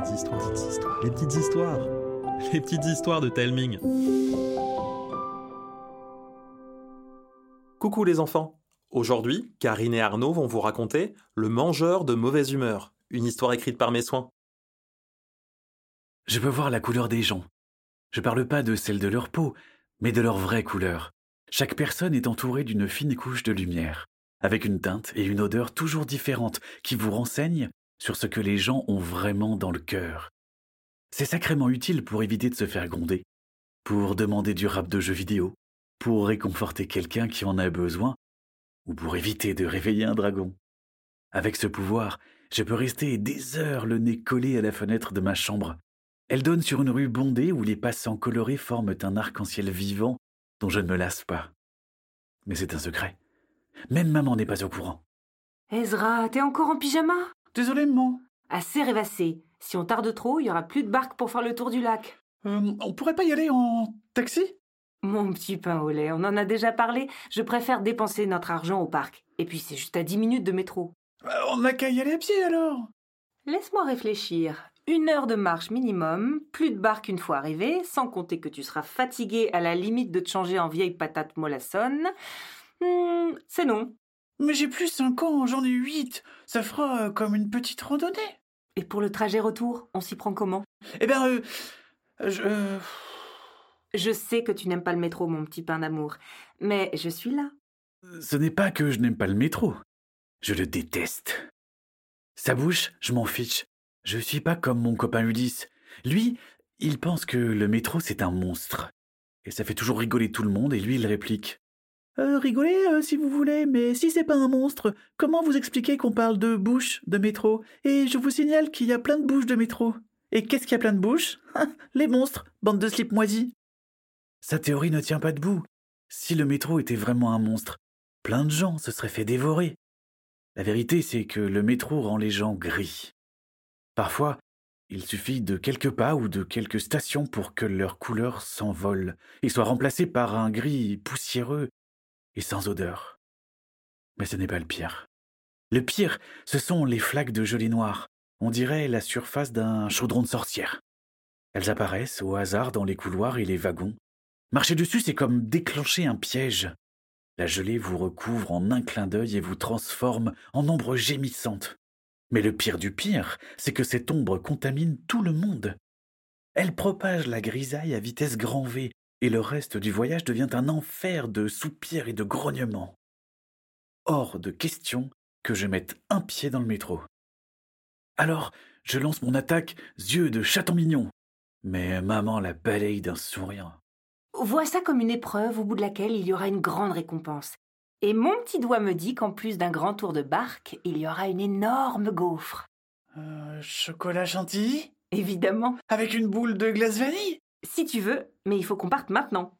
petites histoires, petites histoires, les petites histoires, les petites histoires de Telming. Coucou les enfants. Aujourd'hui, Karine et Arnaud vont vous raconter Le mangeur de mauvaise humeur, une histoire écrite par mes soins. Je peux voir la couleur des gens. Je parle pas de celle de leur peau, mais de leur vraie couleur. Chaque personne est entourée d'une fine couche de lumière, avec une teinte et une odeur toujours différentes qui vous renseignent sur ce que les gens ont vraiment dans le cœur. C'est sacrément utile pour éviter de se faire gronder, pour demander du rap de jeux vidéo, pour réconforter quelqu'un qui en a besoin, ou pour éviter de réveiller un dragon. Avec ce pouvoir, je peux rester des heures le nez collé à la fenêtre de ma chambre. Elle donne sur une rue bondée où les passants colorés forment un arc-en-ciel vivant dont je ne me lasse pas. Mais c'est un secret. Même maman n'est pas au courant. Ezra, t'es encore en pyjama? Désolé, maman. Assez rêvassé. Si on tarde trop, il y aura plus de barque pour faire le tour du lac. Euh, on pourrait pas y aller en taxi? Mon petit pain au lait, on en a déjà parlé. Je préfère dépenser notre argent au parc. Et puis c'est juste à 10 minutes de métro. Euh, On n'a qu'à y aller à pied alors. Laisse-moi réfléchir. Une heure de marche minimum, plus de barque une fois arrivé, sans compter que tu seras fatigué à la limite de te changer en vieille patate mollassonne. Hmm, c'est non. Mais j'ai plus 5 ans, j'en ai 8. Ça fera euh, comme une petite randonnée. Et pour le trajet retour, on s'y prend comment? Eh ben, euh, je... euh, Je sais que tu n'aimes pas le métro, mon petit pain d'amour, mais je suis là. Ce n'est pas que je n'aime pas le métro. Je le déteste. Sa bouche, je m'en fiche. Je suis pas comme mon copain Ulysse. Lui, il pense que le métro c'est un monstre. Et ça fait toujours rigoler tout le monde et lui il réplique. Euh, rigolez euh, si vous voulez, mais si c'est pas un monstre, comment vous expliquez qu'on parle de bouches de métro? Et je vous signale qu'il y a plein de bouches de métro. Et qu'est-ce qu'il y a plein de bouches? Les monstres, bande de slip moisis. Sa théorie ne tient pas debout. Si le métro était vraiment un monstre, plein de gens se seraient fait dévorer. La vérité, c'est que le métro rend les gens gris. Parfois, il suffit de quelques pas ou de quelques stations pour que leur couleur s'envole et soit remplacée par un gris poussiéreux et sans odeur. Mais ce n'est pas le pire. Le pire, ce sont les flaques de gelée noire. On dirait la surface d'un chaudron de sorcière. Elles apparaissent au hasard dans les couloirs et les wagons. Marcher dessus, c'est comme déclencher un piège. La gelée vous recouvre en un clin d'œil et vous transforme en ombre gémissante. Mais le pire du pire, c'est que cette ombre contamine tout le monde. Elle propage la grisaille à vitesse grand V, et le reste du voyage devient un enfer de soupirs et de grognements. Hors de question que je mette un pied dans le métro. Alors, je lance mon attaque, yeux de chaton mignon. Mais maman la balaye d'un sourire. Vois ça comme une épreuve au bout de laquelle il y aura une grande récompense. Et mon petit doigt me dit qu'en plus d'un grand tour de barque, il y aura une énorme gaufre. Euh, chocolat chantilly? Évidemment. Avec une boule de glace vanille? Si tu veux, mais il faut qu'on parte maintenant.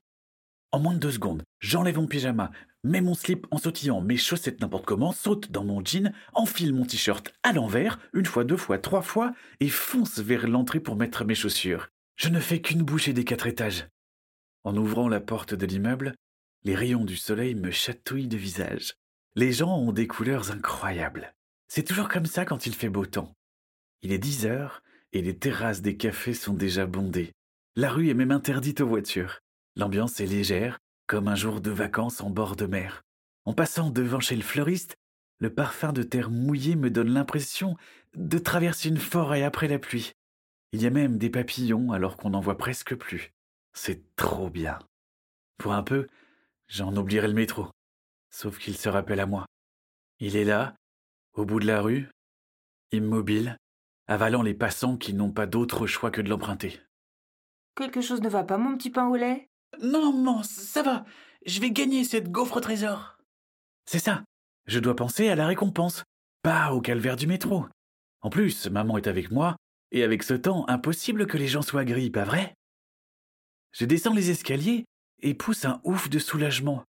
En moins de deux secondes, j'enlève mon pyjama, mets mon slip en sautillant, mes chaussettes n'importe comment, saute dans mon jean, enfile mon t-shirt à l'envers, une fois, deux fois, trois fois, et fonce vers l'entrée pour mettre mes chaussures. Je ne fais qu'une bouchée des quatre étages. En ouvrant la porte de l'immeuble, les rayons du soleil me chatouillent de visage. Les gens ont des couleurs incroyables. C'est toujours comme ça quand il fait beau temps. Il est dix heures et les terrasses des cafés sont déjà bondées. La rue est même interdite aux voitures. L'ambiance est légère, comme un jour de vacances en bord de mer. En passant devant chez le fleuriste, le parfum de terre mouillée me donne l'impression de traverser une forêt après la pluie. Il y a même des papillons alors qu'on n'en voit presque plus. C'est trop bien. Pour un peu, j'en oublierai le métro. Sauf qu'il se rappelle à moi. Il est là, au bout de la rue, immobile, avalant les passants qui n'ont pas d'autre choix que de l'emprunter. Quelque chose ne va pas, mon petit pain au lait? Non, non, ça va. Je vais gagner cette gaufre au trésor. C'est ça. Je dois penser à la récompense, pas au calvaire du métro. En plus, maman est avec moi, et avec ce temps, impossible que les gens soient gris, pas vrai? Je descends les escaliers et pousse un ouf de soulagement.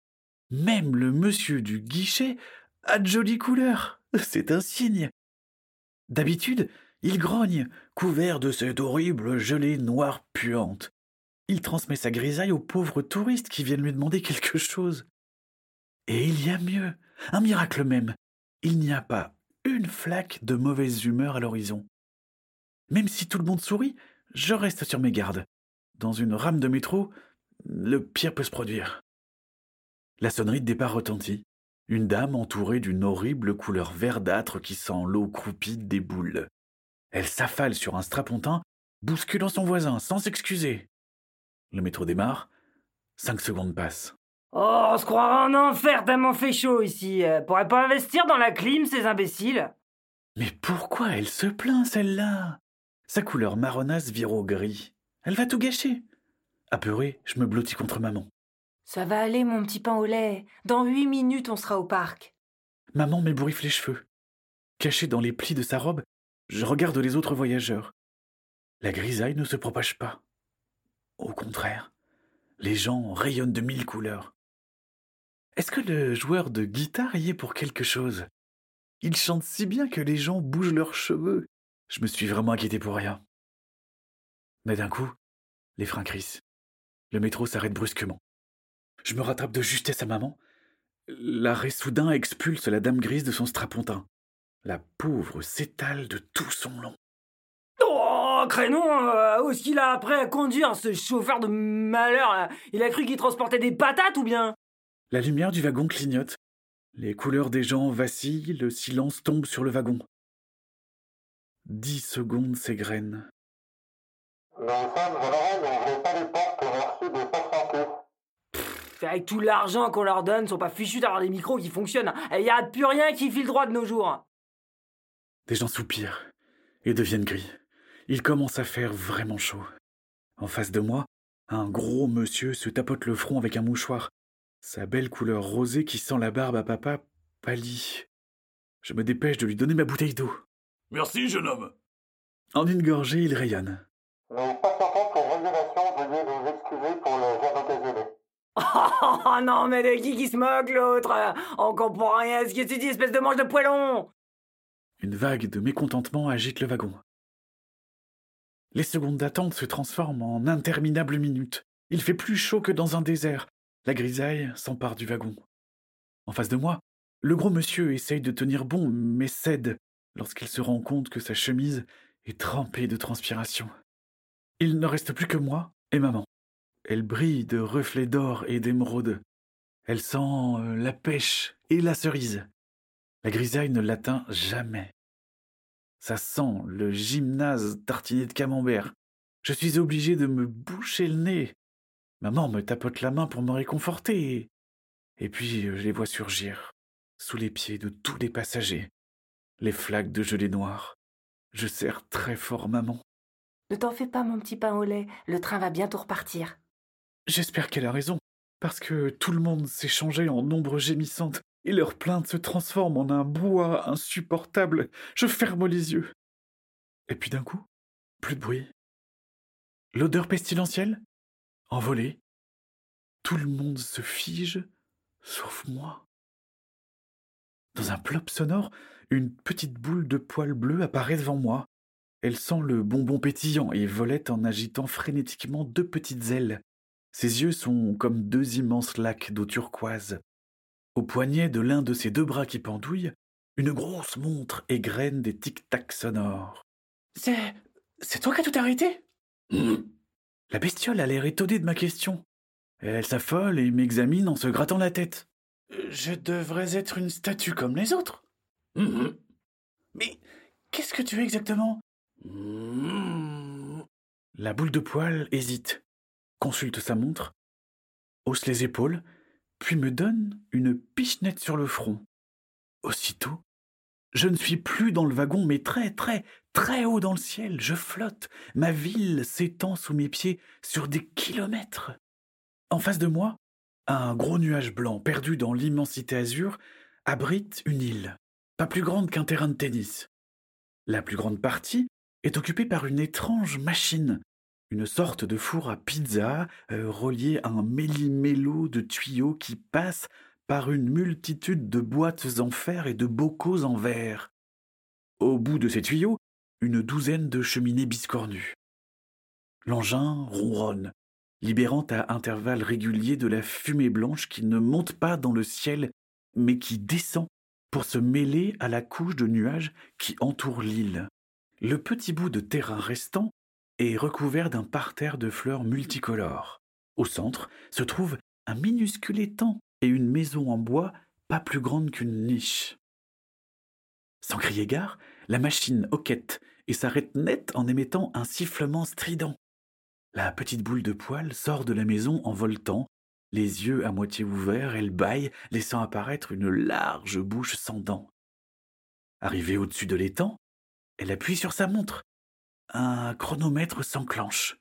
Même le monsieur du guichet a de jolies couleurs. C'est un signe. D'habitude, il grogne, couvert de cette horrible gelée noire puante. Il transmet sa grisaille aux pauvres touristes qui viennent lui demander quelque chose. Et il y a mieux, un miracle même. Il n'y a pas une flaque de mauvaise humeur à l'horizon. Même si tout le monde sourit, je reste sur mes gardes. Dans une rame de métro, le pire peut se produire. La sonnerie de départ retentit. Une dame entourée d'une horrible couleur verdâtre qui sent l'eau croupie des. Elle s'affale sur un strapontin, bousculant son voisin sans s'excuser. Le métro démarre. Cinq secondes passent. Oh, on se croira en enfer tellement fait chaud ici. Euh, pourrait pas investir dans la clim, ces imbéciles? Mais pourquoi elle se plaint, celle-là? Sa couleur marronasse vire au gris. Elle va tout gâcher. Apeuré, je me blottis contre maman. Ça va aller, mon petit pain au lait. Dans huit minutes, on sera au parc. Maman m'ébouriffe les cheveux. Caché dans les plis de sa robe, je regarde les autres voyageurs. La grisaille ne se propage pas. Au contraire, les gens rayonnent de mille couleurs. Est-ce que le joueur de guitare y est pour quelque chose? Il chante si bien que les gens bougent leurs cheveux. Je me suis vraiment inquiété pour rien. Mais d'un coup, les freins crissent. Le métro s'arrête brusquement. Je me rattrape de justesse à maman. L'arrêt soudain expulse la dame grise de son strapontin. La pauvre s'étale de tout son long. Oh, crénon euh, Où est-ce qu'il a après à conduire, ce chauffeur de malheur là? Il a cru qu'il transportait des patates ou bien? La lumière du wagon clignote. Les couleurs des gens vacillent, le silence tombe sur le wagon. Dix secondes s'égrènent. avec tout l'argent qu'on leur donne, ils sont pas fichus d'avoir des micros qui fonctionnent. Il y a plus rien qui file droit de nos jours. Des gens soupirent et deviennent gris. Il commence à faire vraiment chaud. En face de moi, un gros monsieur se tapote le front avec un mouchoir. Sa belle couleur rosée qui sent la barbe à papa pâlit. Je me dépêche de lui donner ma bouteille d'eau. Merci, jeune homme. En une gorgée, il rayonne. Pour veuillez vous excuser pour le verre occasionné. Oh non, mais de qui qui se moque l'autre? On comprend rien à ce que tu dis, espèce de manche de poêlon Une vague de mécontentement agite le wagon. Les secondes d'attente se transforment en interminables minutes. Il fait plus chaud que dans un désert. La grisaille s'empare du wagon. En face de moi, le gros monsieur essaye de tenir bon, mais cède lorsqu'il se rend compte que sa chemise est trempée de transpiration. Il ne reste plus que moi et maman. Elle brille de reflets d'or et d'émeraude. Elle sent euh, la pêche et la cerise. La grisaille ne l'atteint jamais. Ça sent le gymnase tartiné de camembert. Je suis obligé de me boucher le nez. Maman me tapote la main pour me réconforter. Et puis euh, je les vois surgir, sous les pieds de tous les passagers, les flaques de gelée noire. Je serre très fort maman. Ne t'en fais pas, mon petit pain au lait, le train va bientôt repartir. J'espère qu'elle a raison, parce que tout le monde s'est changé en ombres gémissantes, et leurs plaintes se transforment en un bois insupportable. Je ferme les yeux. Et puis d'un coup, plus de bruit. L'odeur pestilentielle Envolée. Tout le monde se fige, sauf moi. Dans un plop sonore, une petite boule de poils bleus apparaît devant moi. Elle sent le bonbon pétillant et volette en agitant frénétiquement deux petites ailes. Ses yeux sont comme deux immenses lacs d'eau turquoise. Au poignet de l'un de ses deux bras qui pendouillent, une grosse montre égrène des tic-tac sonores. C'est. C'est toi qui as tout arrêté? La bestiole a l'air étonnée de ma question. Elle s'affole et m'examine en se grattant la tête. Je devrais être une statue comme les autres. Mais qu'est-ce que tu es exactement? La boule de poil hésite consulte sa montre, hausse les épaules, puis me donne une pichenette sur le front. Aussitôt, je ne suis plus dans le wagon, mais très, très, très haut dans le ciel. Je flotte. Ma ville s'étend sous mes pieds sur des kilomètres. En face de moi, un gros nuage blanc perdu dans l'immensité azur abrite une île, pas plus grande qu'un terrain de tennis. La plus grande partie est occupée par une étrange machine une sorte de four à pizza euh, relié à un méli-mélo de tuyaux qui passent par une multitude de boîtes en fer et de bocaux en verre. Au bout de ces tuyaux, une douzaine de cheminées biscornues. L'engin ronronne, libérant à intervalles réguliers de la fumée blanche qui ne monte pas dans le ciel, mais qui descend pour se mêler à la couche de nuages qui entoure l'île. Le petit bout de terrain restant est recouvert d'un parterre de fleurs multicolores. Au centre se trouve un minuscule étang et une maison en bois pas plus grande qu'une niche. Sans crier gare, la machine hoquette et s'arrête net en émettant un sifflement strident. La petite boule de poil sort de la maison en voltant, les yeux à moitié ouverts, elle bâille, laissant apparaître une large bouche sans dents. Arrivée au-dessus de l'étang, elle appuie sur sa montre. Un chronomètre s'enclenche.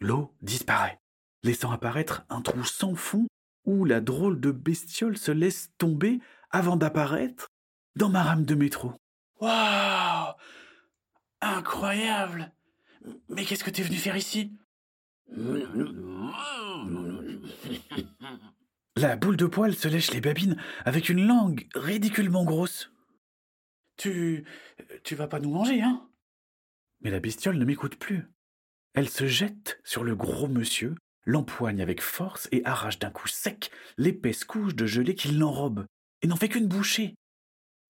L'eau disparaît, laissant apparaître un trou sans fond où la drôle de bestiole se laisse tomber avant d'apparaître dans ma rame de métro. Waouh Incroyable Mais qu'est-ce que t'es venu faire ici? La boule de poil se lèche les babines avec une langue ridiculement grosse. Tu. tu vas pas nous manger, hein? Mais la bestiole ne m'écoute plus. Elle se jette sur le gros monsieur, l'empoigne avec force et arrache d'un coup sec l'épaisse couche de gelée qui l'enrobe, et n'en fait qu'une bouchée.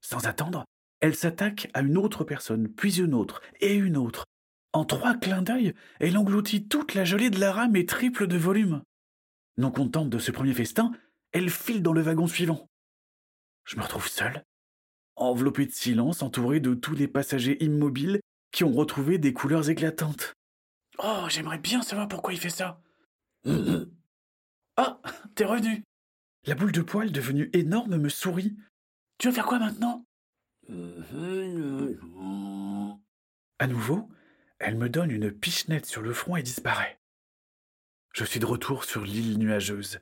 Sans attendre, elle s'attaque à une autre personne, puis une autre, et une autre. En trois clins d'œil, elle engloutit toute la gelée de la rame et triple de volume. Non contente de ce premier festin, elle file dans le wagon suivant. Je me retrouve seul, enveloppé de silence, entouré de tous les passagers immobiles qui ont retrouvé des couleurs éclatantes. Oh, j'aimerais bien savoir pourquoi il fait ça. Ah, t'es revenu. La boule de poil devenue énorme me sourit. Tu vas faire quoi maintenant? À nouveau, elle me donne une pichenette sur le front et disparaît. Je suis de retour sur l'île nuageuse.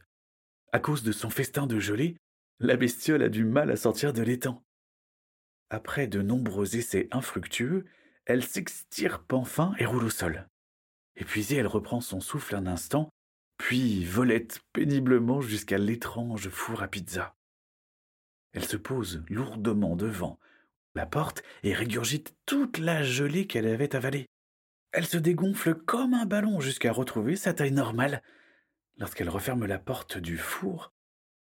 À cause de son festin de gelée, la bestiole a du mal à sortir de l'étang. Après de nombreux essais infructueux, elle s'extirpe enfin et roule au sol. Épuisée, elle reprend son souffle un instant, puis volette péniblement jusqu'à l'étrange four à pizza. Elle se pose lourdement devant la porte et régurgite toute la gelée qu'elle avait avalée. Elle se dégonfle comme un ballon jusqu'à retrouver sa taille normale. Lorsqu'elle referme la porte du four,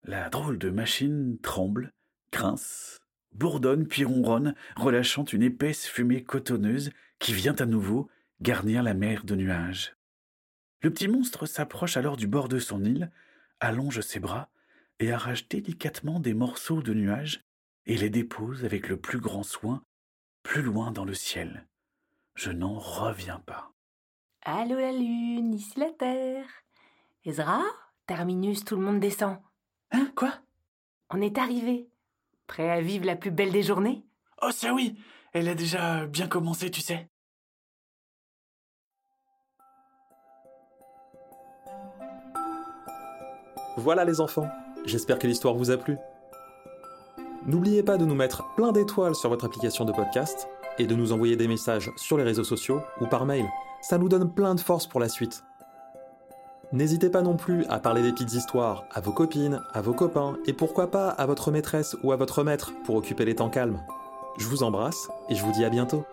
la drôle de machine tremble, grince, bourdonne puis ronronne, relâchant une épaisse fumée cotonneuse qui vient à nouveau garnir la mer de nuages. Le petit monstre s'approche alors du bord de son île, allonge ses bras et arrache délicatement des morceaux de nuages et les dépose avec le plus grand soin plus loin dans le ciel. Je n'en reviens pas. Allô la lune, ici la terre. Ezra, terminus, tout le monde descend. Hein, quoi? On est arrivé. Prêt à vivre la plus belle des journées? Oh, ça oui Elle a déjà bien commencé, tu sais. Voilà les enfants, j'espère que l'histoire vous a plu. N'oubliez pas de nous mettre plein d'étoiles sur votre application de podcast et de nous envoyer des messages sur les réseaux sociaux ou par mail. Ça nous donne plein de force pour la suite. N'hésitez pas non plus à parler des petites histoires à vos copines, à vos copains et pourquoi pas à votre maîtresse ou à votre maître pour occuper les temps calmes. Je vous embrasse et je vous dis à bientôt.